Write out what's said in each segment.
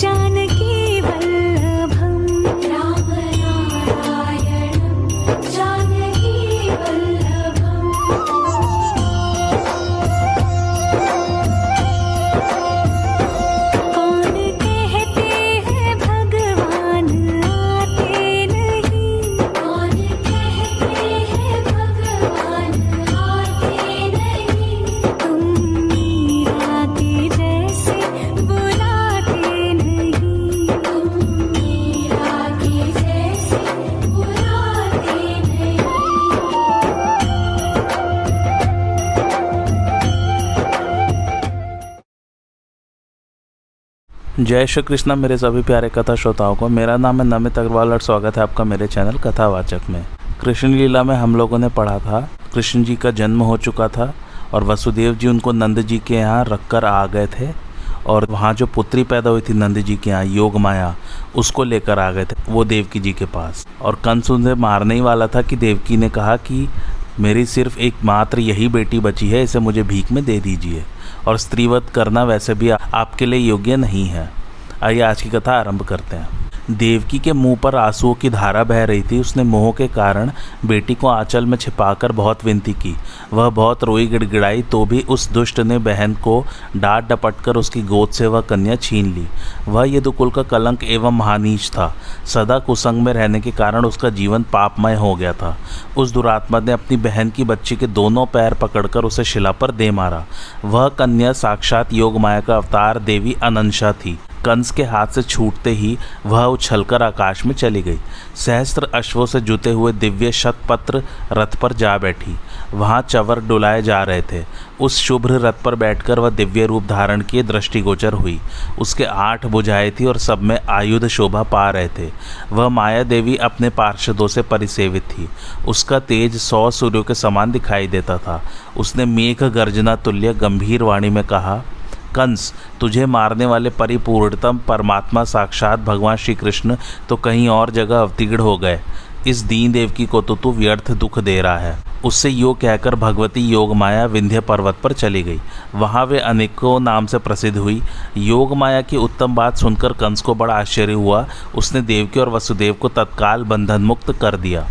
जानकी जय श्री कृष्णा, मेरे सभी प्यारे कथा श्रोताओं को। मेरा नाम है नमित अग्रवाल और स्वागत है आपका मेरे चैनल कथावाचक में। कृष्ण लीला में हम लोगों ने पढ़ा था, कृष्ण जी का जन्म हो चुका था और वसुदेव जी उनको नंद जी के यहाँ रख कर आ गए थे और वहाँ जो पुत्री पैदा हुई थी नंद जी के यहाँ, योग माया, उसको लेकर आ गए थे, वो देवकी जी के पास। और कंस उन्हें मारने ही वाला था कि देवकी ने कहा कि मेरी सिर्फ़ एक मात्र यही बेटी बची है, इसे मुझे भीख में दे दीजिए और स्त्रीवत करना वैसे भी आपके लिए योग्य नहीं है। आइए आज की कथा आरंभ करते हैं। देवकी के मुँह पर आंसुओं की धारा बह रही थी। उसने मोह के कारण बेटी को आंचल में छिपाकर बहुत विनती की। वह बहुत रोई गिड़गिड़ाई तो भी उस दुष्ट ने बहन को डांट डपट कर उसकी गोद से वह कन्या छीन ली। वह यदुकुल का कलंक एवं महानीच था। सदा कुसंग में रहने के कारण उसका जीवन पापमय हो गया था। उस दुरात्मा ने अपनी बहन की बच्ची के दोनों पैर पकड़कर उसे शिला पर दे मारा। वह कन्या साक्षात योग माया का अवतार देवी अनंशा थी। कंस के हाथ से छूटते ही वह उछलकर आकाश में चली गई। सहस्त्र अश्वों से जुते हुए दिव्य शतपत्र रथ पर जा बैठी। वहाँ चवर डुलाए जा रहे थे। उस शुभ्र रथ पर बैठकर वह दिव्य रूप धारण किए दृष्टिगोचर हुई। उसके आठ बुझाए थी और सब में आयुध शोभा पा रहे थे। वह माया देवी अपने पार्षदों से परिसेवित थी। उसका तेज सौ सूर्यों के समान दिखाई देता था। उसने मेघ गर्जना तुल्य गंभीर वाणी में कहा कंस, तुझे मारने वाले परिपूर्णतम परमात्मा साक्षात भगवान श्री कृष्ण तो कहीं और जगह अवतीर्ण हो गए। इस दीन देवकी को तो तू व्यर्थ दुख दे रहा है। उससे यो कहकर भगवती योग माया विंध्य पर्वत पर चली गई। वहाँ वे अनेकों नाम से प्रसिद्ध हुई। योग माया की उत्तम बात सुनकर कंस को बड़ा आश्चर्य हुआ। उसने देवकी और वसुदेव को तत्काल बंधन मुक्त कर दिया।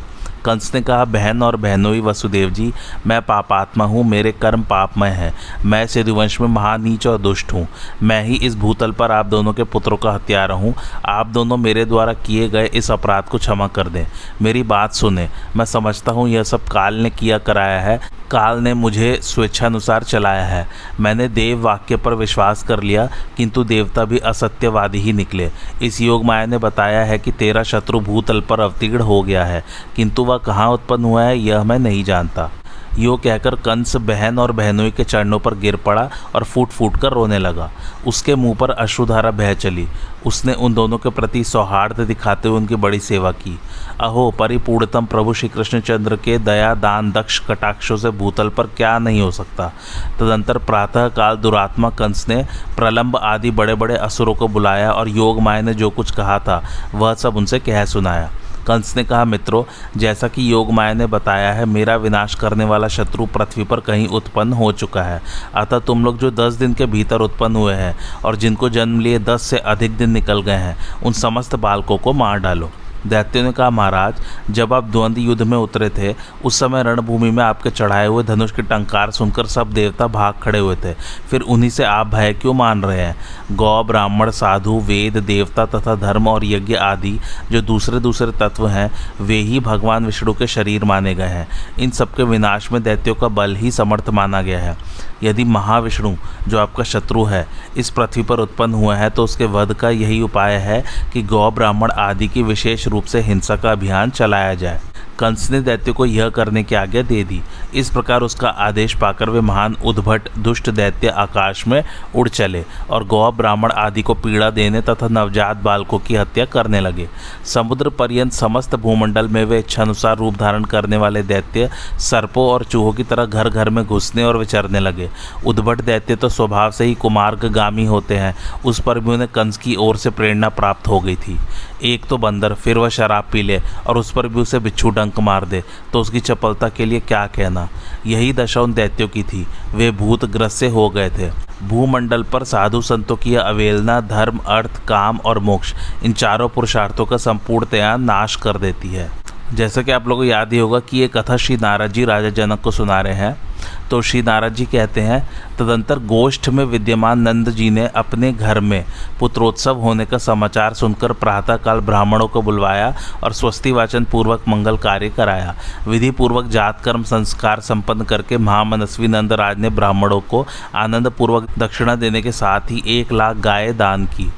कंस ने कहा, बहन और बहनोई वसुदेव जी, मैं पापात्मा हूँ, मेरे कर्म पापमय है। मैं सिद्धवंश में महानीच और दुष्ट हूँ। मैं ही इस भूतल पर आप दोनों के पुत्रों का हत्यारा हूँ। आप दोनों मेरे द्वारा किए गए इस अपराध को क्षमा कर दें। मेरी बात सुने। मैं समझता हूँ, यह सब काल ने किया कराया है। काल ने मुझे स्वेच्छानुसार चलाया है। मैंने देव वाक्य पर विश्वास कर लिया, किंतु देवता भी असत्यवादी ही निकले। इस योग माया ने बताया है कि तेरा शत्रु भूतल पर अवतीर्ण हो गया है, किंतु वह कहाँ उत्पन्न हुआ है, यह मैं नहीं जानता। यो कहकर कंस बहन और बहनोई के चरणों पर गिर पड़ा और फूट फूट कर रोने लगा। उसके मुँह पर अश्रुधारा बह चली। उसने उन दोनों के प्रति सौहार्द दिखाते हुए उनकी बड़ी सेवा की। अहो, परिपूर्णतम प्रभु श्री कृष्णचंद्र के दया, दान, दक्ष, कटाक्षों से भूतल पर क्या नहीं हो सकता? तदंतर प्रातः काल दुरात्मा कंस ने प्रलंब आदि बड़े बड़े असुरों को बुलाया और योग माया ने जो कुछ कहा था, वह सब उनसे कह सुनाया। कंस ने कहा, मित्रों, जैसा कि योग माया ने बताया है, मेरा विनाश करने वाला शत्रु पृथ्वी पर कहीं उत्पन्न हो चुका है। अतः तुम लोग जो दस दिन के भीतर उत्पन्न हुए हैं और जिनको जन्म लिए दस से अधिक दिन निकल गए हैं, उन समस्त बालकों को मार डालो। दैत्यों ने कहा, महाराज, जब आप द्वंद युद्ध में उतरे थे, उस समय रणभूमि में आपके चढ़ाए हुए धनुष के टंकार सुनकर सब देवता भाग खड़े हुए थे। फिर उन्हीं से आप भय क्यों मान रहे हैं? गौ, ब्राह्मण, साधु, वेद, देवता तथा धर्म और यज्ञ आदि जो दूसरे दूसरे तत्व हैं, वे ही भगवान विष्णु के शरीर माने गए हैं। इन सबके विनाश में दैत्यों का बल ही समर्थ माना गया है। यदि महाविष्णु, जो आपका शत्रु है, इस पृथ्वी पर उत्पन्न हुआ है तो उसके वध का यही उपाय है कि गौ, ब्राह्मण आदि की विशेष रूप से हिंसा का अभियान चलाया जाए। कंस ने दैत्य को यह करने की आज्ञा दे दी। इस प्रकार उसका आदेश पाकर वे महान, उद्भट, दुष्ट दैत्य आकाश में उड़ चले और गौ ब्राह्मण आदि को पीड़ा देने तथा नवजात बालकों की हत्या करने लगे। समुद्र पर्यंत समस्त भूमंडल में वे इच्छानुसार रूप धारण करने वाले दैत्य सर्पों और चूहों की तरह घर घर में घुसने और विचरने लगे। उद्भट दैत्य तो स्वभाव से ही कुमार्गामी होते हैं। उस पर भी उन्हें कंस की ओर से प्रेरणा प्राप्त हो गई थी। एक तो बंदर, फिर वह शराब पी ले और उस पर भी उसे बिच्छू डंक मार दे तो उसकी चपलता के लिए क्या कहना? यही दशा उन दैत्यों की थी। वे भूतग्रस्त से हो गए थे। भूमंडल पर साधु संतों की अवेलना धर्म, अर्थ, काम और मोक्ष, इन चारों पुरुषार्थों का संपूर्णतया नाश कर देती है। जैसा कि आप लोगों को याद ही होगा कि ये कथा श्री नारद जी राजा जनक को सुना रहे हैं। तो श्री नारद जी कहते हैं, तदंतर गोष्ठ में विद्यमान नंद जी ने अपने घर में पुत्रोत्सव होने का समाचार सुनकर प्रातःकाल ब्राह्मणों को बुलवाया और स्वस्ति वाचन पूर्वक मंगल कार्य कराया। विधि पूर्वक जात, कर्म, संस्कार संपन्न करके महामनस्वी नंद राज ने ब्राह्मणों को आनंद पूर्वक दक्षिणा देने के साथ ही एक लाख गाय दान की।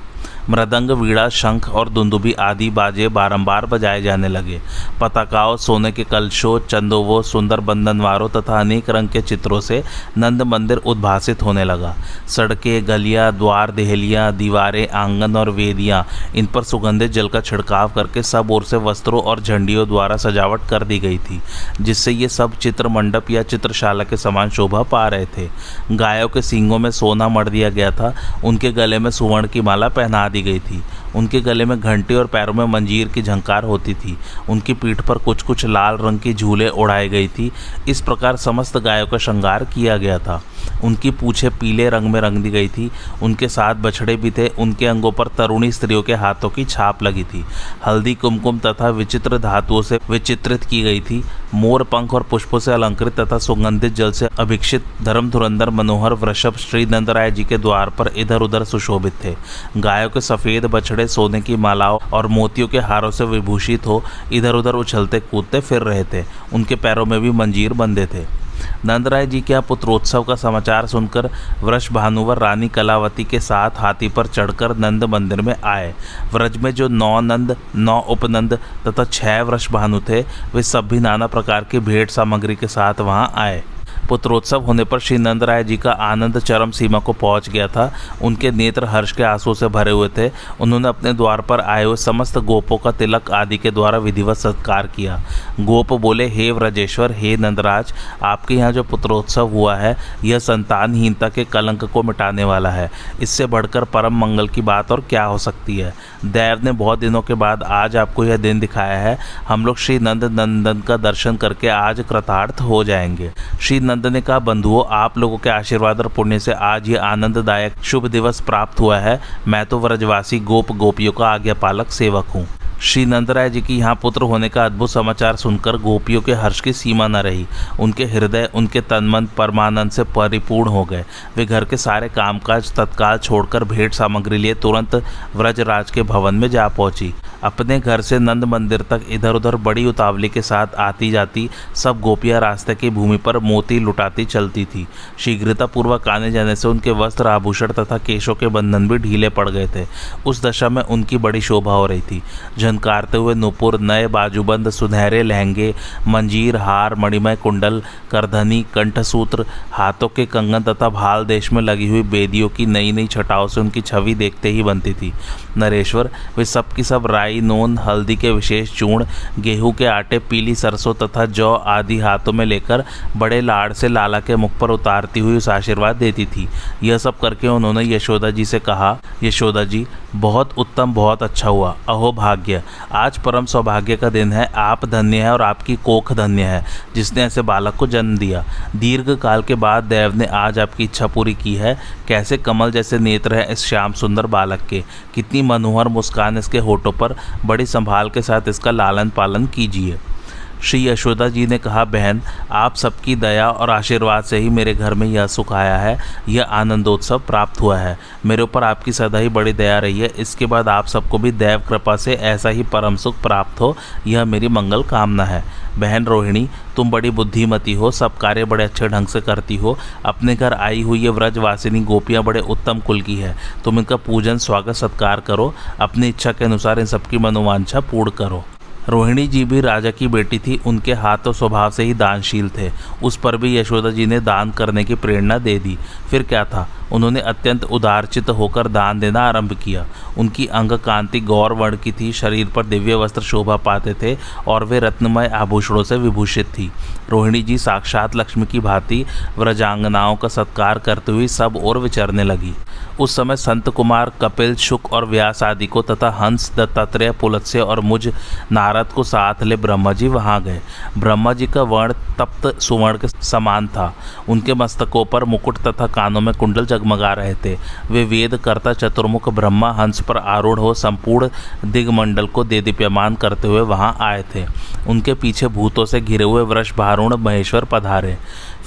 मृदंग वीड़ा शंख और दुंदुबी आदि बाजे बारंबार बजाए जाने लगे। पताकाओं, सोने के कलशों, चंदोवों, सुंदर बंधनवारों तथा अनेक रंग के चित्रों से नंद मंदिर उद्भासित होने लगा। सड़कें, गलियाँ, द्वार, देहलियाँ, दीवारें, आँगन और वेदियाँ, इन पर सुगंधित जल का छिड़काव करके सब ओर से वस्त्रों और झंडियों द्वारा सजावट कर दी गई थी, जिससे ये सब चित्र मंडप या चित्रशाला के समान शोभा पा रहे थे। गायों के सींगों में सोना मर दिया गया था। उनके गले में सुवर्ण की माला पहना दी गई थी। उनके गले में घंटे और पैरों में मंजीर की झंकार होती थी। उनकी पीठ पर कुछ कुछ लाल रंग की झूले उड़ाई गई थी। इस प्रकार समस्त गायों का श्रृंगार किया गया था। उनकी पूछे पीले रंग में रंग दी गई थी। उनके साथ बछड़े भी थे। उनके अंगों पर तरुणी स्त्रियों के हाथों की छाप लगी थी। हल्दी, कुमकुम तथा विचित्र धातुओं से विचित्रित की गई थी। मोर पंख और पुष्पों से अलंकृत तथा सुगंधित जल से अभिक्षित धर्म धुरंधर मनोहर वृषभ श्री नंदराय जी के द्वार पर इधर उधर सुशोभित थे। गायों के सफ़ेद बछड़े सोने की मालाओं और मोतियों के हारों से विभूषित हो इधर उधर उछलते कूदते फिर रहे थे। उनके पैरों में भी मंजीर बंधे थे। नंदराय जी के पुत्रोत्सव का समाचार सुनकर वृष भानुवर रानी कलावती के साथ हाथी पर चढ़कर नंद मंदिर में आए। व्रज में जो नौ नंद, नौ उपनंद तथा छह वृष भानु थे, वे सब भी नाना प्रकार की भेंट सामग्री के साथ वहाँ आए। पुत्रोत्सव होने पर श्री नंद राय जी का आनंद चरम सीमा को पहुँच गया था। उनके नेत्र हर्ष के आँसू से भरे हुए थे। उन्होंने अपने द्वार पर आए हुए समस्त गोपों का तिलक आदि के द्वारा विधिवत सत्कार किया। गोप बोले, हे व्रजेश्वर, हे नंदराज, आपके यहाँ जो पुत्रोत्सव हुआ है, यह संतानहीनता के कलंक को मिटाने वाला है। इससे बढ़कर परम मंगल की बात और क्या हो सकती है? दैव ने बहुत दिनों के बाद आज आपको यह दिन दिखाया है। हम लोग श्री नंद नंदन का दर्शन करके आज कृतार्थ हो जाएँगे। श्री नंद ने कहा, बंधुओं, आप लोगों के आशीर्वाद और पुण्य से आज ये आनंददायक शुभ दिवस प्राप्त हुआ है। मैं तो व्रजवासी गोप गोपियों का आज्ञा पालक सेवक हूँ। श्री नंदराय जी की यहाँ पुत्र होने का अद्भुत समाचार सुनकर गोपियों के हर्ष की सीमा न रही। उनके हृदय, उनके तनमन परमानंद से परिपूर्ण हो गए। वे घर के सारे कामकाज तत्काल छोड़कर भेंट सामग्री लिए तुरंत व्रजराज के भवन में जा पहुँची। अपने घर से नंद मंदिर तक इधर उधर बड़ी उतावली के साथ आती जाती, सब गोपियाँ रास्ते की भूमि पर मोती लुटाती चलती थी। शीघ्रता पूर्वक आने जाने से उनके वस्त्र आभूषण तथा केशों के बंधन भी ढीले पड़ गए थे। उस दशा में उनकी बड़ी शोभा हो रही थी। झनकारते हुए नुपुर, नए बाजूबंद, सुनहरे लहंगे, मंजीर, हार, मणिमय कुंडल, करधनी, कंठसूत्र, हाथों के कंगन तथा भाल देश में लगी हुई बेदियों की नई नई छटाओं से उनकी छवि देखते ही बनती थी। नरेश्वर, वे सब की सब राई नोन, हल्दी के विशेष चूर्ण, गेहूँ के आटे, पीली सरसों तथा जौ आदि हाथों में लेकर बड़े लाड़ से लाला के मुख पर उतारती हुई उस आशीर्वाद देती थी। यह सब करके उन्होंने यशोदा जी से कहा, यशोदा जी, बहुत उत्तम, बहुत अच्छा हुआ। अहो भाग्य, आज परम सौभाग्य का दिन है। आप धन्य है और आपकी कोख धन्य है, जिसने ऐसे बालक को जन्म दिया। दीर्घ काल के बाद देव ने आज आपकी इच्छा पूरी की है। कैसे कमल जैसे नेत्र है इस श्याम सुंदर बालक के। कितनी मनोहर मुस्कान इसके होठों पर बड़ी संभाल के साथ इसका लालन पालन कीजिए। श्री यशोदा जी ने कहा, बहन, आप सबकी दया और आशीर्वाद से ही मेरे घर में यह सुख आया है, यह आनंदोत्सव प्राप्त हुआ है। मेरे ऊपर आपकी सदा ही बड़ी दया रही है। इसके बाद आप सबको भी दैव कृपा से ऐसा ही परम सुख प्राप्त हो, यह मेरी मंगल कामना है। बहन रोहिणी, तुम बड़ी बुद्धिमती हो, सब कार्य बड़े अच्छे ढंग से करती हो। अपने घर आई हुई ये व्रजवासिनी गोपियाँ बड़े उत्तम कुल की है। तुम इनका पूजन, स्वागत, सत्कार करो। अपनी इच्छा के अनुसार इन सबकी मनोवांछा पूर्ण करो। रोहिणी जी भी राजा की बेटी थी, उनके हाथ तो स्वभाव से ही दानशील थे। उस पर भी यशोदा जी ने दान करने की प्रेरणा दे दी। फिर क्या था? उन्होंने अत्यंत उदारचित होकर दान देना आरंभ किया। उनकी अंग कांति गौर वर्ण की थी, शरीर पर दिव्य वस्त्र शोभा पाते थे और वे रत्नमय आभूषणों से विभूषित थी। रोहिणी जी साक्षात लक्ष्मी की भांति व्रजांगनाओं का सत्कार करते हुए सब और विचरने लगी। उस समय संत कुमार, कपिल, शुक और व्यास आदि को तथा हंस, दत्तात्रेय, पुलत्स्य और मुझ नारद को साथ ले ब्रह्मा जी वहाँ गए। ब्रह्मा जी का वर्ण तप्त सुवर्ण के समान था। उनके मस्तकों पर मुकुट तथा कानों में कुंडल जगमगा रहे थे। वे वेद करता चतुर्मुख ब्रह्मा हंस पर आरूढ़ हो संपूर्ण दिग्मंडल को दे दीप्यमान करते हुए वहाँ आए थे। उनके पीछे भूतों से घिरे हुए वृष भारूण महेश्वर पधारे।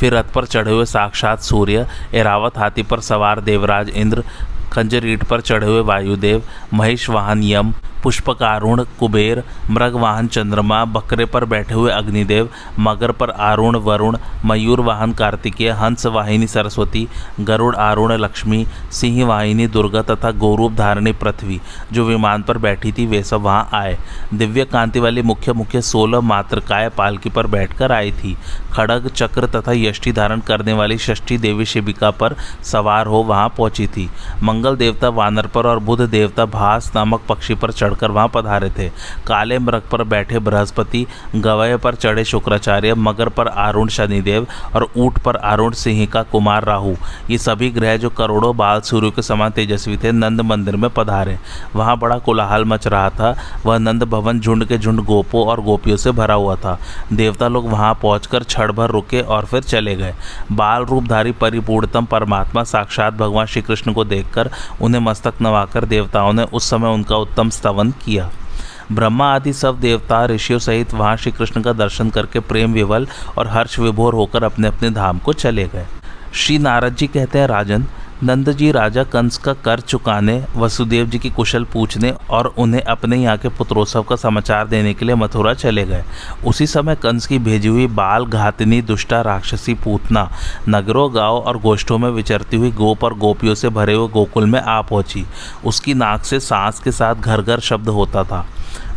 फिर रथ पर चढ़े हुए साक्षात सूर्य, एरावत हाथी पर सवार देवराज इंद्र खंजर ईट पर चढ़े हुए वायुदेव, महेश वाहन यम पुष्पकारूण कुबेर मृग वाहन चंद्रमा, बकरे पर बैठे हुए अग्निदेव, मगर पर आरुण, वरुण, मयूर वाहन कार्तिकेय, हंस वाहिनी सरस्वती, गरुड़ आरुण लक्ष्मी, सिंह वाहिनी दुर्गा तथा गौरूप धारणी पृथ्वी, जो विमान पर बैठी थी, वे सब वहाँ आए। दिव्य कांति वाली मुख्य मुख्य सोलह मात्रकाय पालकी पर बैठकर आई थी। खड़ग, चक्र तथा यष्टि धारण करने वाली षष्ठी देवी शिविका पर सवार हो वहाँ पहुँची थी। मंगल देवता वानर पर और बुध देवता भास नामक पक्षी पर चढ़कर वहाँ पधारे थे। काले मृग पर बैठे बृहस्पति गवय पर चढ़े शुक्राचार्य, मगर पर आरुण शनिदेव और ऊट पर आरुण सिंह का कुमार राहु, ये सभी ग्रह जो करोड़ों बाल सूर्य के समान तेजस्वी थे, नंद मंदिर में पधारे। वहाँ बड़ा कोलाहल मच रहा था। वह नंद भवन झुंड के झुंड गोपों और गोपियों से भरा हुआ था। देवता लोग वहाँ पहुँच क्षण भर रुके और फिर चले गए। बाल रूपधारी परिपूर्णतम परमात्मा साक्षात भगवान श्री कृष्ण को देखकर उन्हें मस्तक नवाकर देवताओं ने उस समय उनका उत्तम स्तवन किया। ब्रह्मा आदि सब देवता ऋषियों सहित वहाँ श्री कृष्ण का दर्शन करके प्रेम विवल और हर्ष विभोर होकर अपने अपने धाम को चले गए। श्री नारद जी कहते हैं, राजन नंद जी राजा कंस का कर चुकाने, वसुदेव जी की कुशल पूछने और उन्हें अपने यहाँ के पुत्रोत्सव का समाचार देने के लिए मथुरा चले गए। उसी समय कंस की भेजी हुई बाल घातनी दुष्टा राक्षसी पूतना नगरों, गाँव और गोष्ठों में विचरती हुई गोप और गोपियों से भरे हुए गोकुल में आ पहुँची। उसकी नाक से सांस के साथ घर घर शब्द होता था।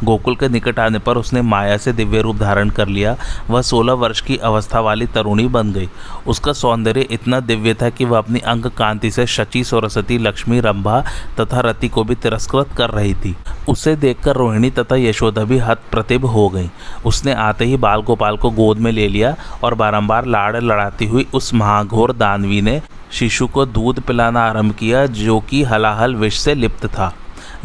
गोकुल के निकट आने पर उसने माया से दिव्य रूप धारण कर लिया। वह सोलह वर्ष की अवस्था वाली तरुणी बन गई। उसका सौंदर्य इतना दिव्य था कि वह अपनी अंग कांति से शची, सरस्वती, लक्ष्मी, रंभा तथा रति को भी तिरस्कृत कर रही थी। उसे देखकर रोहिणी तथा यशोदा भी हत प्रतिभ हो गई। उसने आते ही बाल गोपाल को गोद में ले लिया और बारंबार लाड़ लड़ाती हुई उस महाघोर दानवी ने शिशु को दूध पिलाना आरंभ किया, जो कि हलाहल विष से लिप्त था।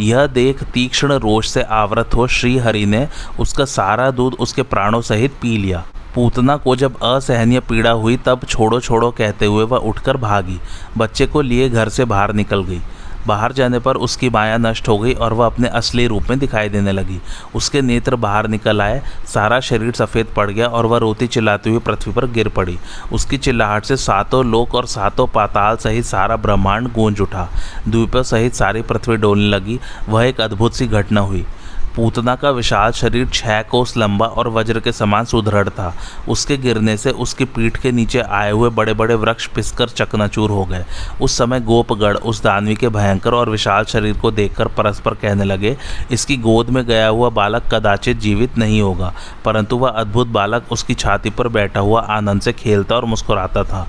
यह देख तीक्ष्ण रोष से आवृत हो श्री हरि ने उसका सारा दूध उसके प्राणों सहित पी लिया। पूतना को जब असहनीय पीड़ा हुई, तब छोड़ो छोड़ो कहते हुए वह उठकर भागी। बच्चे को लिए घर से बाहर निकल गई। बाहर जाने पर उसकी माया नष्ट हो गई और वह अपने असली रूप में दिखाई देने लगी। उसके नेत्र बाहर निकल आए, सारा शरीर सफ़ेद पड़ गया और वह रोती चिल्लाती हुई पृथ्वी पर गिर पड़ी। उसकी चिल्लाहट से सातों लोक और सातों पाताल सहित सारा ब्रह्मांड गूंज उठा। द्वीपों सहित सारी पृथ्वी डोलने लगी। वह एक अद्भुत सी घटना हुई। पूतना का विशाल शरीर छह कोस लंबा और वज्र के समान सुदृढ़ था। उसके गिरने से उसकी पीठ के नीचे आए हुए बड़े बड़े वृक्ष पिसकर चकनाचूर हो गए। उस समय गोपगढ़ उस दानवी के भयंकर और विशाल शरीर को देखकर परस्पर कहने लगे, इसकी गोद में गया हुआ बालक कदाचित जीवित नहीं होगा, परंतु वह अद्भुत बालक उसकी छाती पर बैठा हुआ आनंद से खेलता और मुस्कुराता था।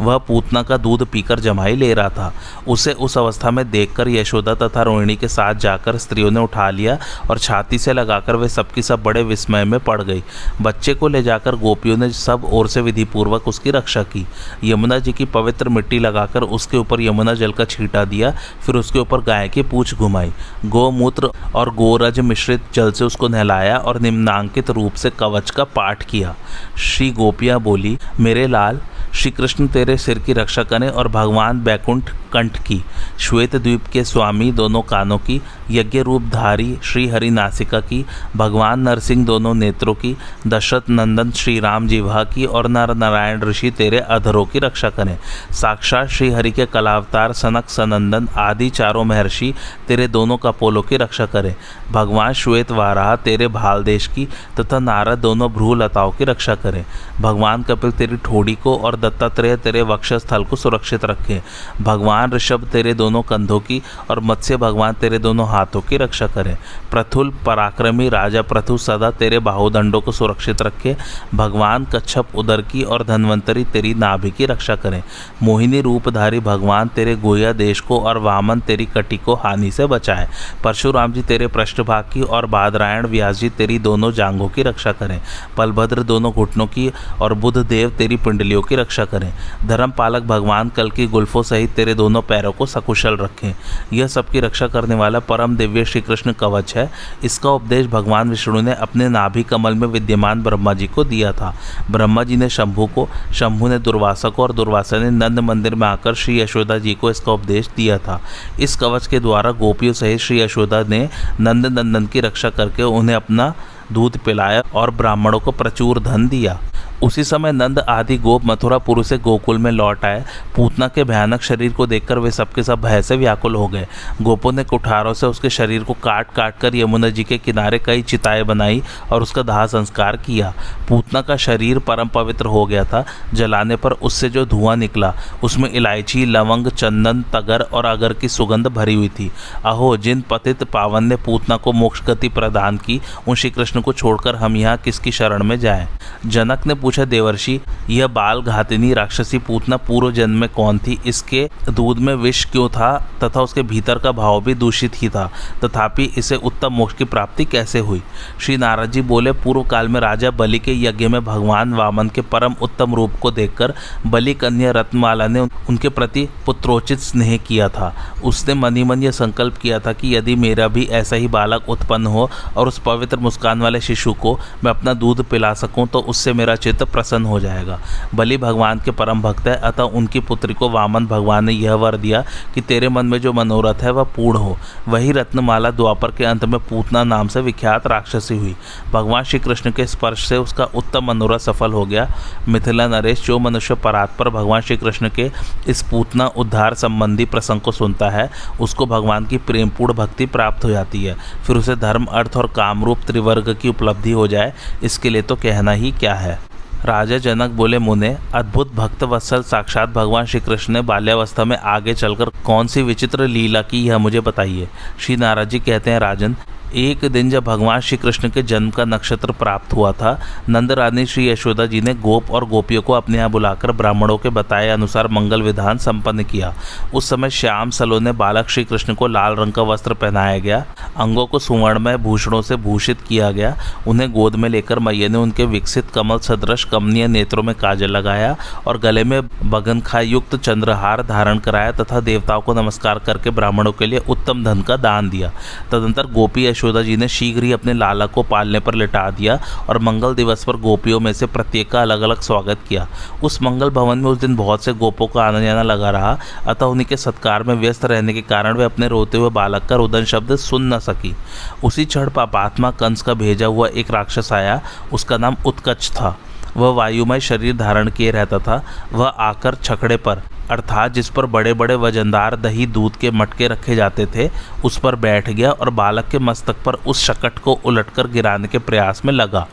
वह पूतना का दूध पीकर जमाई ले रहा था। उसे उस अवस्था में देखकर यशोदा तथा रोहिणी के साथ जाकर स्त्रियों ने उठा लिया और छाती से लगाकर वे सबकी सब बड़े विस्मय में पड़ गई। बच्चे को ले जाकर गोपियों ने सब ओर से विधिपूर्वक उसकी रक्षा की। यमुना जी की पवित्र मिट्टी लगाकर उसके ऊपर यमुना जल का छीटा दिया, फिर उसके ऊपर गाय की पूछ घुमाई। गोमूत्र और गोरज मिश्रित जल से उसको नहलाया और निम्नांकित रूप से कवच का पाठ किया। श्री गोपियाँ बोली, मेरे लाल श्री कृष्ण तेरे सिर की रक्षा करें और भगवान बैकुंठ कंठ की, श्वेत द्वीप के स्वामी दोनों कानों की, यज्ञ रूपधारी श्री हरि नासिका की, भगवान नरसिंह दोनों नेत्रों की दशरथ नंदन श्री राम जिवा की और नर नारायण ऋषि तेरे अधरों की रक्षा करें। साक्षात श्री हरि के कलावतार, सनक, सनंदन आदि चारों महर्षि तेरे दोनों कपोलों की रक्षा करें। भगवान श्वेत वाराह तेरे भाल देश की तथा नारद दोनों भ्रू लताओं की रक्षा करें। भगवान कपिल तेरी ठोड़ी को और दत्तात्रेय तेरे वक्षस्थल को सुरक्षित रखें। भगवान ऋषभ तेरे दोनों कंधों की और मत्स्य भगवान तेरे दोनों हाथों की रक्षा करें। प्रथुल पराक्रमी राजा प्रथु सदा तेरे बाहुदंडों को सुरक्षित रखे। भगवान कच्छप उदर की और धनवंतरी तेरी नाभि की रक्षा करें। मोहिनी रूपधारी भगवान तेरे गोया देश को और वामन तेरी कटी को हानि से बचाए। परशुराम जी तेरे पृष्ठभाग की और बादरायण व्यास जी तेरी दोनों जांघों की रक्षा करें। पलभद्र दोनों घुटनों की और बुध देव तेरी पिंडलियों की रक्षा करें। धर्म पालक भगवान कल की गुल्फों सहित तेरे दोनों पैरों को सकुशल रखें। यह सबकी रक्षा करने वाला परम दिव्य श्री कृष्ण कवच है। इसका उपदेश भगवान विष्णु ने अपने नाभि कमल में विद्यमान ब्रह्मा जी को दिया था। ब्रह्मा जी ने शंभु को, शंभु ने दुर्वासा को और दुर्वासा ने नंद मंदिर में आकर श्री यशोदा जी को इसका उपदेश दिया था। इस कवच के द्वारा गोपियों सहित श्री यशोदा ने नंद नंदन की रक्षा करके उन्हें अपना दूध पिलाया और ब्राह्मणों को प्रचुर धन दिया। उसी समय नंद आदि गोप मथुरापुर से गोकुल में लौट आए। पूतना के भयानक शरीर को देखकर वे सबके सब भय से व्याकुल हो गए। गोपों ने कुठारों से उसके शरीर को काट काट कर यमुना जी के किनारे कई चिताएँ बनाई और उसका दाह संस्कार किया। पूतना का शरीर परम पवित्र हो गया था। जलाने पर उससे जो धुआँ निकला, उसमें इलायची, लवंग, चंदन, तगर और अगर की सुगंध भरी हुई थी। अहो, जिन पतित पावन ने पूतना को मोक्ष गति प्रदान की, उन श्री कृष्ण को छोड़कर हम यहाँ किसकी शरण में जाएँ? जनक ने देवर्षि, यह बाल घातिनी राक्षसी पूतना पूर्व जन्म में कौन थी? इसके दूध में विष क्यों था? तथा उसके भीतर का भाव भी दूषित ही था। तथापि इसे उत्तम मोक्ष की प्राप्ति कैसे हुई? श्री नारद जी बोले, पूर्व काल में राजा बलि के यज्ञ में भगवान वामन के परम उत्तम रूप को देखकर बलि कन्या रत्नमाला ने उनके प्रति पुत्रोचित स्नेह किया था। उसने मनी मन यह संकल्प किया था कि यदि मेरा भी ऐसा ही बालक उत्पन्न हो और उस पवित्र मुस्कान वाले शिशु को मैं अपना दूध पिला सकूँ तो उससे मेरा चित्त प्रसन्न हो जाएगा। बलि भगवान के परम भक्त है, अतः उनकी पुत्री को वामन भगवान ने यह वर दिया कि तेरे मन में जो मनोरथ है वह पूर्ण हो। वही रत्नमाला द्वापर के अंत में पूतना नाम से विख्यात राक्षसी हुई। भगवान श्री कृष्ण के स्पर्श से उसका उत्तम मनोरथ सफल हो गया। मिथिला नरेश जो मनुष्य परात पर भगवान श्री कृष्ण के इस पूतना उद्धार संबंधी प्रसंग को सुनता है, उसको भगवान की प्रेमपूर्ण भक्ति प्राप्त हो जाती है। फिर उसे धर्म, अर्थ और कामरूप त्रिवर्ग की उपलब्धि हो जाए, इसके लिए तो कहना ही क्या है। राजा जनक बोले, मुने, अद्भुत भक्त वत्सल साक्षात भगवान श्री कृष्ण ने बाल्यावस्था में आगे चलकर कौन सी विचित्र लीला की यह मुझे बताइए। श्री नाराज़ जी कहते हैं, राजन एक दिन जब भगवान श्री कृष्ण के जन्म का नक्षत्र प्राप्त हुआ था नंद रानी श्री यशोदा जी ने गोप और गोपियों को अपने यहाँ बुलाकर ब्राह्मणों के बताए अनुसार मंगल विधान संपन्न किया। उस समय श्याम सलो ने बालक श्री कृष्ण को लाल रंग का वस्त्र पहनाया गया, अंगों को सुवर्णमय भूषणों से भूषित किया गया, उन्हें गोद में लेकर मैया ने उनके विकसित कमल सदृश कमनीय नेत्रों में काजल लगाया और गले में बगनखा युक्त चंद्रहार धारण कराया तथा देवताओं को नमस्कार करके ब्राह्मणों के लिए उत्तम धन का दान दिया। तदंतर गोपी यशोदा जी ने शीघ्र ही अपने लाला को पालने पर लिटा दिया और मंगल दिवस पर गोपियों में से प्रत्येक का अलग अलग स्वागत किया। उस मंगल भवन में उस दिन बहुत से गोपों का आना जाना लगा रहा, अतः उन्हीं के सत्कार में व्यस्त रहने के कारण वे अपने रोते हुए बालक का रुदन शब्द सुन न सकी। उसी क्षण पापात्मा कंस का भेजा हुआ एक राक्षस आया, उसका नाम उत्कच था। वह वायुमय शरीर धारण किए रहता था। वह आकर छकड़े पर, अर्थात जिस पर बड़े बड़े वजनदार दही दूध के मटके रखे जाते थे, उस पर बैठ गया और बालक के मस्तक पर उस शकट को उलटकर गिराने के प्रयास में लगा।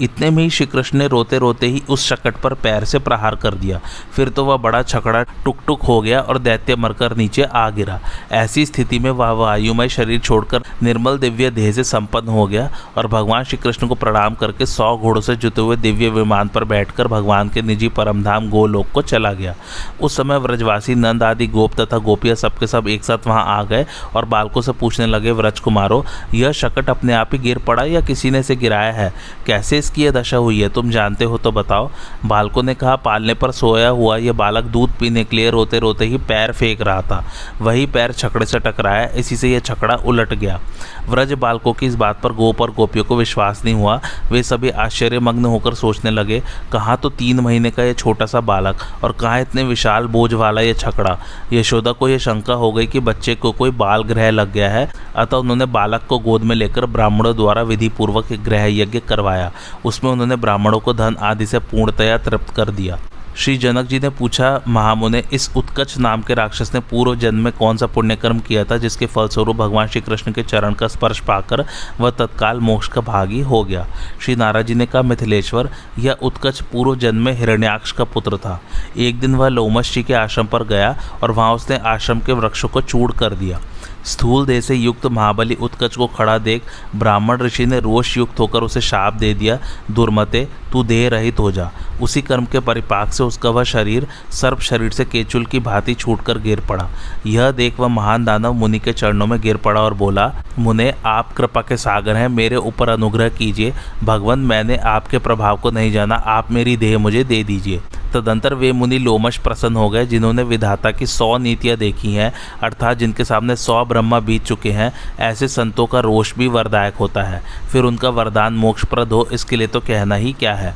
इतने में ही श्री कृष्ण ने रोते रोते ही उस शकट पर पैर से प्रहार कर दिया। फिर तो वह बड़ा छकड़ा टुक टुक हो गया और दैत्य मरकर नीचे आ गिरा। ऐसी स्थिति में वह वायुमय शरीर छोड़कर निर्मल दिव्य देह से संपन्न हो गया और भगवान श्री कृष्ण को प्रणाम करके सौ घोड़ों से जुते हुए दिव्य विमान पर बैठकर भगवान के निजी परमधाम गोलोक को चला गया। उस समय व्रजवासी नंद आदि गोप तथा गोपिया सबके सब एक साथ वहाँ आ गए और बालकों से पूछने लगे, व्रज कुमारो, यह शकट अपने आप ही गिर पड़ा या किसी ने इसे गिराया है? कैसे इसकी यह दशा हुई है? तुम जानते हो तो बताओ। बालकों ने कहा, पालने पर सोया हुआ यह बालक दूध पीने के लिए रोते रोते ही पैर फेंक रहा था। वही पैर छकड़े से टकराया, इसी से यह छकड़ा उलट गया। व्रज बालकों की इस बात पर गोप और गोपियों को विश्वास नहीं हुआ। वे सभी आश्चर्यमग्न होकर सोचने लगे, कहाँ तो तीन महीने का यह छोटा सा बालक और कहाँ इतने विशाल बोझ वाला यह छकड़ा? यशोदा को यह शंका हो गई कि बच्चे को कोई बाल ग्रह लग गया है, अतः उन्होंने बालक को गोद में लेकर ब्राह्मणों द्वारा विधि पूर्वक ग्रह यज्ञ करवाया। उसमें उन्होंने ब्राह्मणों को धन आदि से पूर्णतया तृप्त कर दिया। श्री जनक जी ने पूछा, महामुने, इस उत्कच नाम के राक्षस ने पूर्व जन्म में कौन सा पुण्यकर्म किया था, जिसके फलस्वरूप भगवान श्री कृष्ण के चरण का स्पर्श पाकर वह तत्काल मोक्ष का भागी हो गया? श्री नाराज़ जी ने कहा, मिथिलेश्वर, यह उत्कच पूर्व जन्म में हिरण्याक्ष का पुत्र था। एक दिन वह लोमश जी के आश्रम पर गया और वहाँ उसने आश्रम के वृक्षों को चूड़ कर दिया। स्थूल देह से युक्त महाबली उत्कच को खड़ा देख ब्राह्मण ऋषि ने रोष युक्त होकर उसे शाप दे दिया, दुर्मते, तू देह रहित हो जा। उसी कर्म के परिपाक से उसका वह शरीर सर्प शरीर से केचुल की भांति छूटकर गिर पड़ा। यह देख वह महान दानव मुनि के चरणों में गिर पड़ा और बोला, मुने, आप कृपा के सागर हैं, मेरे ऊपर अनुग्रह कीजिए। भगवान, मैंने आपके प्रभाव को नहीं जाना, आप मेरी देह मुझे दे दीजिए। तदंतर वे मुनि लोमश प्रसन्न हो गए, जिन्होंने विधाता की सौ नीतियाँ देखी हैं, अर्थात जिनके सामने सौ ब्रह्मा बीत चुके हैं, ऐसे संतों का रोष भी वरदायक होता है। फिर उनका वरदान मोक्षप्रद हो, इसके लिए तो कहना ही क्या है?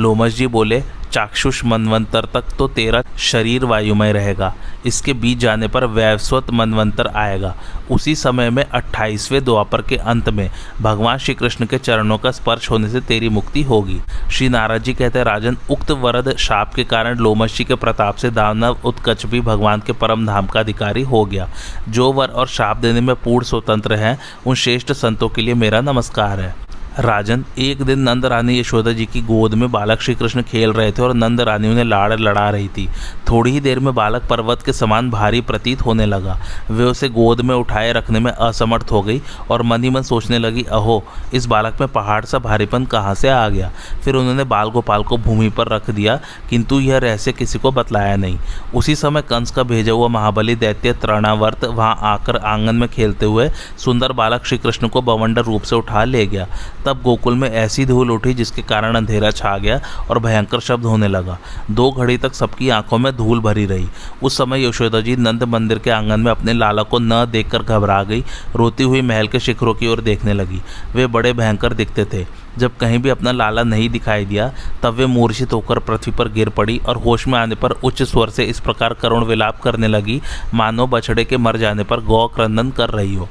लोमश जी बोले चाक्षुष मनवंतर तक तो तेरा शरीर वायुमय रहेगा। इसके बीच जाने पर वैवस्वत मनवंतर आएगा। उसी समय में अट्ठाईसवें द्वापर के अंत में भगवान श्री कृष्ण के चरणों का स्पर्श होने से तेरी मुक्ति होगी। श्री नारद जी कहते हैं, राजन, उक्त वरद शाप के कारण लोमशी के प्रताप से दानव उत्कच भी भगवान के परम धाम का अधिकारी हो गया। जो वर और शाप देने में पूर्ण स्वतंत्र हैं, उन श्रेष्ठ संतों के लिए मेरा नमस्कार है। राजन, एक दिन नंद रानी यशोदा जी की गोद में बालक श्री कृष्ण खेल रहे थे और नंद रानी उन्हें लाड़ लड़ा रही थी। थोड़ी ही देर में बालक पर्वत के समान भारी प्रतीत होने लगा। वे उसे गोद में उठाए रखने में असमर्थ हो गई और मन ही मन सोचने लगी, अहो, इस बालक में पहाड़ सा भारीपन कहाँ से आ गया? फिर उन्होंने बाल गोपाल को भूमि पर रख दिया, किंतु यह रहस्य किसी को बतलाया नहीं। उसी समय कंस का भेजा हुआ महाबली दैत्य त्रणावर्त वहाँ आकर आँगन में खेलते हुए सुंदर बालक श्री कृष्ण को बवंडर रूप से उठा ले गया। तब गोकुल में ऐसी धूल उठी जिसके कारण अंधेरा छा गया और भयंकर शब्द होने लगा। दो घड़ी तक सबकी आँखों में धूल भरी रही। उस समय यशोदा जी नंद मंदिर के आँगन में अपने लाला को न देखकर घबरा गई, रोती हुई महल के शिखरों की ओर देखने लगी। वे बड़े भयंकर दिखते थे। जब कहीं भी अपना लाला नहीं दिखाई दिया, तब वे मूर्छित होकर पृथ्वी पर गिर पड़ी और होश में आने पर उच्च स्वर से इस प्रकार करुण विलाप करने लगी, मानो बछड़े के मर जाने पर गौ क्रंदन कर रही हो।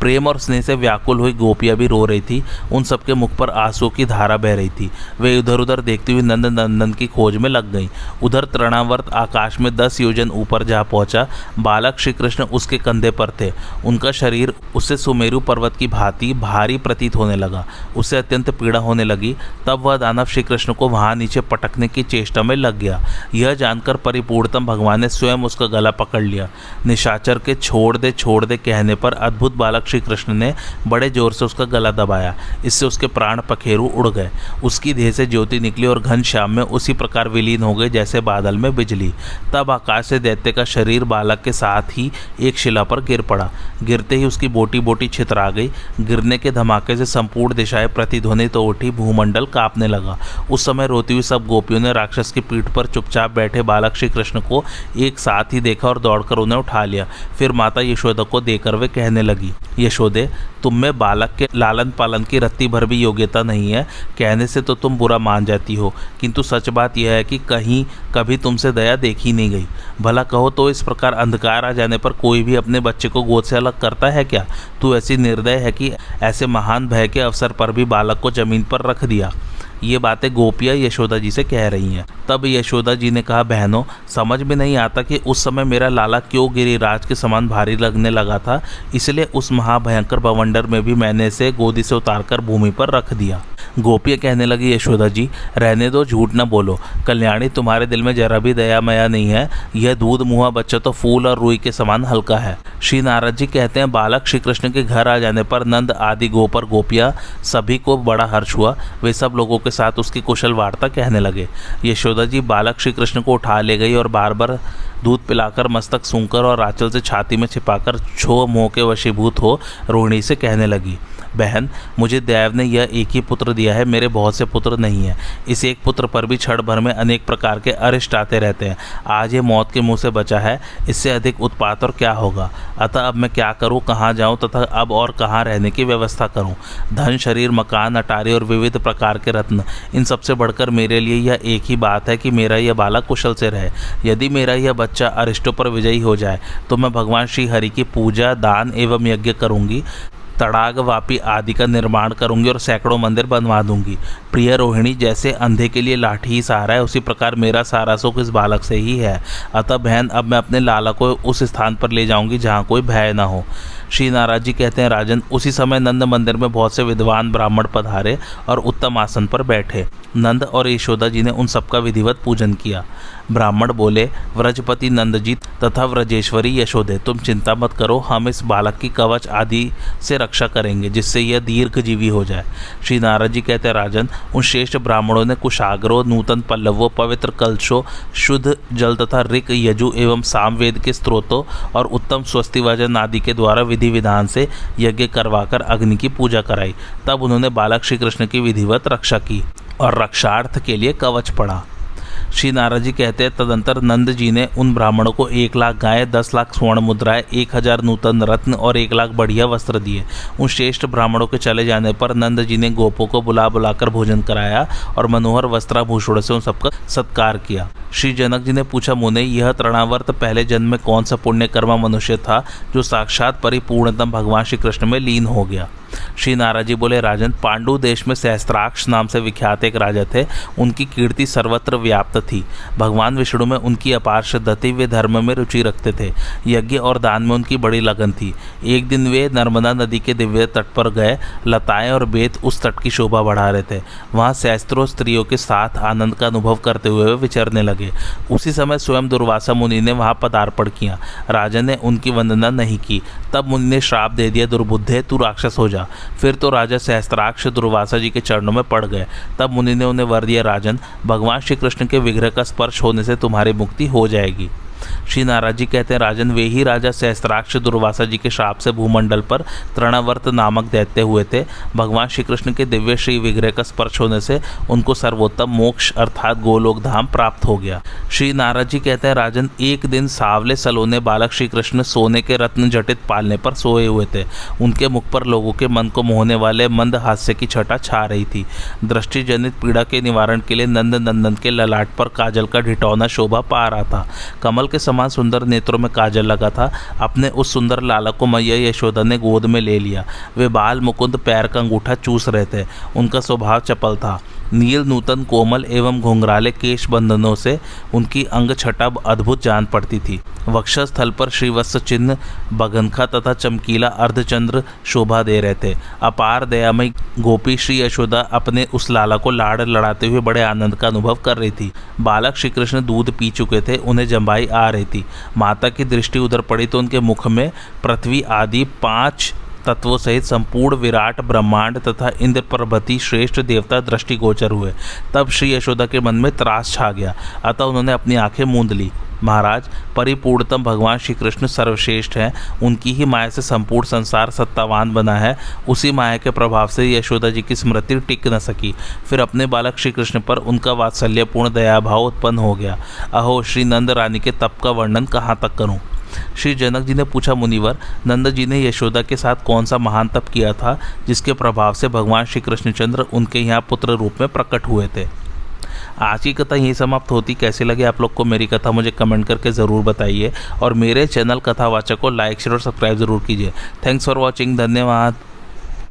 प्रेम और स्नेह से व्याकुल हुई गोपियाँ भी रो रही थी। उन सबके मुख पर आँसू की धारा बह रही थी। वे इधर उधर देखती हुई नंद नंदन की खोज में लग गईं। उधर तृणावर्त आकाश में दस योजन ऊपर जा पहुँचा। बालक श्री कृष्ण उसके कंधे पर थे। उनका शरीर उससे सुमेरु पर्वत की भांति भारी प्रतीत होने लगा। उससे अत्यंत पीड़ा होने लगी। तब वह दानव श्री कृष्ण को वहाँ नीचे पटकने की चेष्टा में लग गया। यह जानकर परिपूर्णतम भगवान ने स्वयं उसका गला पकड़ लिया। निशाचर के छोड़ दे छोड़ दे कहने पर अद्भुत बालक श्री कृष्ण ने बड़े ज़ोर से उसका गला दबाया। इससे उसके प्राण पखेरु उड़ गए। उसकी देह से ज्योति निकली और घन श्याम में उसी प्रकार विलीन हो गए जैसे बादल में बिजली। तब आकाश से दैत्य का शरीर बालक के साथ ही एक शिला पर गिर पड़ा। गिरते ही उसकी बोटी बोटी छितरा गई। गिरने के धमाके से संपूर्ण दिशाएँ प्रतिध्वनित तो उठी। भूमंडल कांपने लगा। उस समय रोती हुई सब गोपियों ने राक्षस की पीठ पर चुपचाप बैठे बालक श्री कृष्ण को एक साथ ही देखा और दौड़कर उन्हें उठा लिया। फिर माता यशोदा को देकर वे कहने लगी यशोदे तुम में बालक के लालन पालन की रत्ती भर भी योग्यता नहीं है। कहने से तो तुम बुरा मान जाती हो, किंतु सच बात यह है कि कहीं कभी तुमसे दया देखी नहीं गई। भला कहो तो इस प्रकार अंधकार आ जाने पर कोई भी अपने बच्चे को गोद से अलग करता है क्या? तू ऐसी निर्दय है कि ऐसे महान भय के अवसर पर भी बालक को ज़मीन पर रख दिया। ये बातें गोपिया यशोदा जी से कह रही हैं। तब यशोदा जी ने कहा, बहनों, समझ में नहीं आता कि उस समय मेरा लाला क्यों गिरिराज के समान भारी लगने लगा था, इसलिए उस महाभयंकर बवंडर में भी मैंने इसे गोदी से उतारकर भूमि पर रख दिया। गोपियाँ कहने लगी, यशोदा जी, रहने दो, झूठ न बोलो। कल्याणी, तुम्हारे दिल में जरा भी दया मया नहीं है। यह दूध, मुहा, बच्चा तो फूल और रुई के समान हल्का है। श्री नारद जी कहते हैं, बालक श्री कृष्ण के घर आ जाने पर नंद आदि गोपर गोपियाँ सभी को बड़ा हर्ष हुआ। वे सब लोगों के साथ उसकी कुशल वार्ता कहने लगे। यशोदा जी बालक श्री कृष्ण को उठा ले गई और बार बार दूध पिलाकर, मस्तक सूंकर और आंचल से छाती में छिपाकर, छो मोह के वशीभूत हो रोहिणी से कहने लगी। बहन, मुझे देव ने यह एक ही पुत्र दिया है, मेरे बहुत से पुत्र नहीं हैं। इस एक पुत्र पर भी क्षण भर में अनेक प्रकार के अरिष्ट आते रहते हैं। आज ये मौत के मुँह से बचा है, इससे अधिक उत्पात और क्या होगा? अतः अब मैं क्या करूँ, कहाँ जाऊँ तथा अब और कहाँ रहने की व्यवस्था करूँ? धन, शरीर, मकान, अटारी और विविध प्रकार के रत्न, इन सबसे बढ़कर मेरे लिए यह एक ही बात है कि मेरा यह बालक कुशल से रहे। यदि मेरा यह बच्चा अरिष्टों पर विजयी हो जाए तो मैं भगवान श्री हरि की पूजा, दान एवं यज्ञ करूँगी। तड़ाग वापी आदि का निर्माण करूँगी और सैकड़ों मंदिर बनवा दूँगी। प्रिय रोहिणी, जैसे अंधे के लिए लाठी ही सहारा है, उसी प्रकार मेरा सारा सुख इस बालक से ही है। अतः बहन, अब मैं अपने लाला को उस स्थान पर ले जाऊँगी जहाँ कोई भय ना हो। श्री नाराज़ जी कहते हैं, राजन, उसी समय नंद मंदिर में बहुत से विद्वान ब्राह्मण पधारे और उत्तम आसन पर बैठे। नंद और यशोदा जी ने उन सबका विधिवत पूजन किया। ब्राह्मण बोले, व्रजपति नंद जी तथा व्रजेश्वरी यशोदे, तुम चिंता मत करो, हम इस बालक की कवच आदि से रक्षा करेंगे, जिससे यह दीर्घ जीवी हो जाए। श्री नारद जी कहते राजन, उन श्रेष्ठ ब्राह्मणों ने कुशाग्रो, नूतन पल्लवों, पवित्र कलशों, शुद्ध जल तथा ऋक, यजु एवं सामवेद के स्त्रोतों और उत्तम स्वस्ति वज़न आदि के द्वारा विधि विधान से यज्ञ करवाकर अग्नि की पूजा कराई। तब उन्होंने बालक श्री कृष्ण की विधिवत रक्षा की और रक्षार्थ के लिए कवच पढ़ा श्री नारद जी कहते हैं, तदंतर नंद जी ने उन ब्राह्मणों को एक लाख गाय, दस लाख स्वर्ण मुद्राएँ, एक हज़ार नूतन रत्न और एक लाख बढ़िया वस्त्र दिए। उन श्रेष्ठ ब्राह्मणों के चले जाने पर नंद जी ने गोपों को बुला बुलाकर भोजन कराया और मनोहर वस्त्राभूषण से उन सबका सत्कार किया। श्री जनक जी ने पूछा, मुने, यह तृणावर्त पहले जन्म में कौन सा पुण्य कर्मा मनुष्य था जो साक्षात परिपूर्णतम भगवान श्री कृष्ण में लीन हो गया? श्री नाराज़ बोले, राजन, पांडु देश में सहस्त्राक्ष नाम से विख्यात एक राजा थे। उनकी कीर्ति सर्वत्र व्याप्त थी। भगवान विष्णु में उनकी अपार श्रद्धा थी, वे धर्म में रुचि रखते थे। यज्ञ और दान में उनकी बड़ी लगन थी। एक दिन वे नर्मदा नदी के दिव्य तट पर गए। लताएँ और बेत उस तट की शोभा बढ़ा रहे थे। वहाँ सहस्त्रों स्त्रियों के साथ आनंद का अनुभव करते हुए वे विचरने लगे। उसी समय स्वयं दुर्वासा मुनि ने वहाँ पदार्पण किया। राजा ने उनकी वंदना नहीं की। तब मुनि ने श्राप दे दिया, दुर्बुद्धे, तू राक्षस हो जा। फिर तो राजा सहस्त्राक्ष दुर्वासा जी के चरणों में पड़ गए। तब मुनि ने उन्हें वर दिया, राजन, भगवान श्री कृष्ण के विग्रह का स्पर्श होने से तुम्हारी मुक्ति हो जाएगी। श्री नाराज़ जी कहते हैं, राजन वे ही राजा सहस्त्राक्ष दुर्वासा जी के श्राप से भूमंडल पर तृणावर्त नामक दैत्य हुए थे। भगवान श्री कृष्ण के दिव्य श्री विग्रह का स्पर्श होने से उनको सर्वोत्तम मोक्ष अर्थात गोलोक धाम प्राप्त हो गया। श्री नारद जी कहते हैं, राजन एक दिन सावले सलोने बालक श्री कृष्ण सोने के रत्न जटित पालने पर सोए हुए थे। उनके मुख पर लोगों के मन को मोहने वाले मंद हास्य की छटा छा रही थी। दृष्टि जनित पीड़ा के निवारण के लिए नंद नंदन के ललाट पर काजल का ढिटौना शोभा पा रहा था। कमल के समान सुंदर नेत्रों में काजल लगा था। अपने उस सुंदर लालक को मैया यशोदा ने गोद में ले लिया। वे बाल मुकुंद पैर का अंगूठा चूस रहे थे। उनका स्वभाव चपल था। नील, नूतन, कोमल एवं घुंघराले केश बंधनों से उनकी अंग छटा अद्भुत जान पड़ती थी। वक्षस्थल पर श्रीवत्स चिन्ह बगनखा तथा चमकीला अर्धचंद्र शोभा दे रहे थे। अपार दयामय गोपी श्री यशोदा अपने उस लाला को लाड़ लड़ाते हुए बड़े आनंद का अनुभव कर रही थी। बालक श्री कृष्ण दूध पी चुके थे, उन्हें जम्बाई आ रही थी। माता की दृष्टि उधर पड़ी तो उनके मुख में पृथ्वी आदि पाँच तत्वों सहित संपूर्ण विराट, ब्रह्मांड तथा इंद्र प्रभति श्रेष्ठ देवता दृष्टिगोचर हुए। तब श्री यशोदा के मन में त्रास छा गया। अतः उन्होंने अपनी आँखें मूंद ली। महाराज, परिपूर्णतम भगवान श्री कृष्ण सर्वश्रेष्ठ हैं। उनकी ही माया से संपूर्ण संसार सत्तावान बना है। उसी माया के प्रभाव से यशोदा जी की स्मृति टिक न सकी। फिर अपने बालक श्री कृष्ण पर उनका वात्सल्यपूर्ण दयाभाव उत्पन्न हो गया। अहो, श्री नंद रानी के तप का वर्णन कहाँ तक करूँ? श्री जनक जी ने पूछा, मुनिवर नंद जी ने यशोदा के साथ कौन सा महान तप किया था, जिसके प्रभाव से भगवान श्री कृष्णचंद्र उनके यहाँ पुत्र रूप में प्रकट हुए थे? आज की कथा यही समाप्त होती। कैसे लगे आप लोग को मेरी कथा? मुझे कमेंट करके ज़रूर बताइए और मेरे चैनल कथावाचक को लाइक, शेयर और सब्सक्राइब ज़रूर कीजिए। Thanks for watching. धन्यवाद।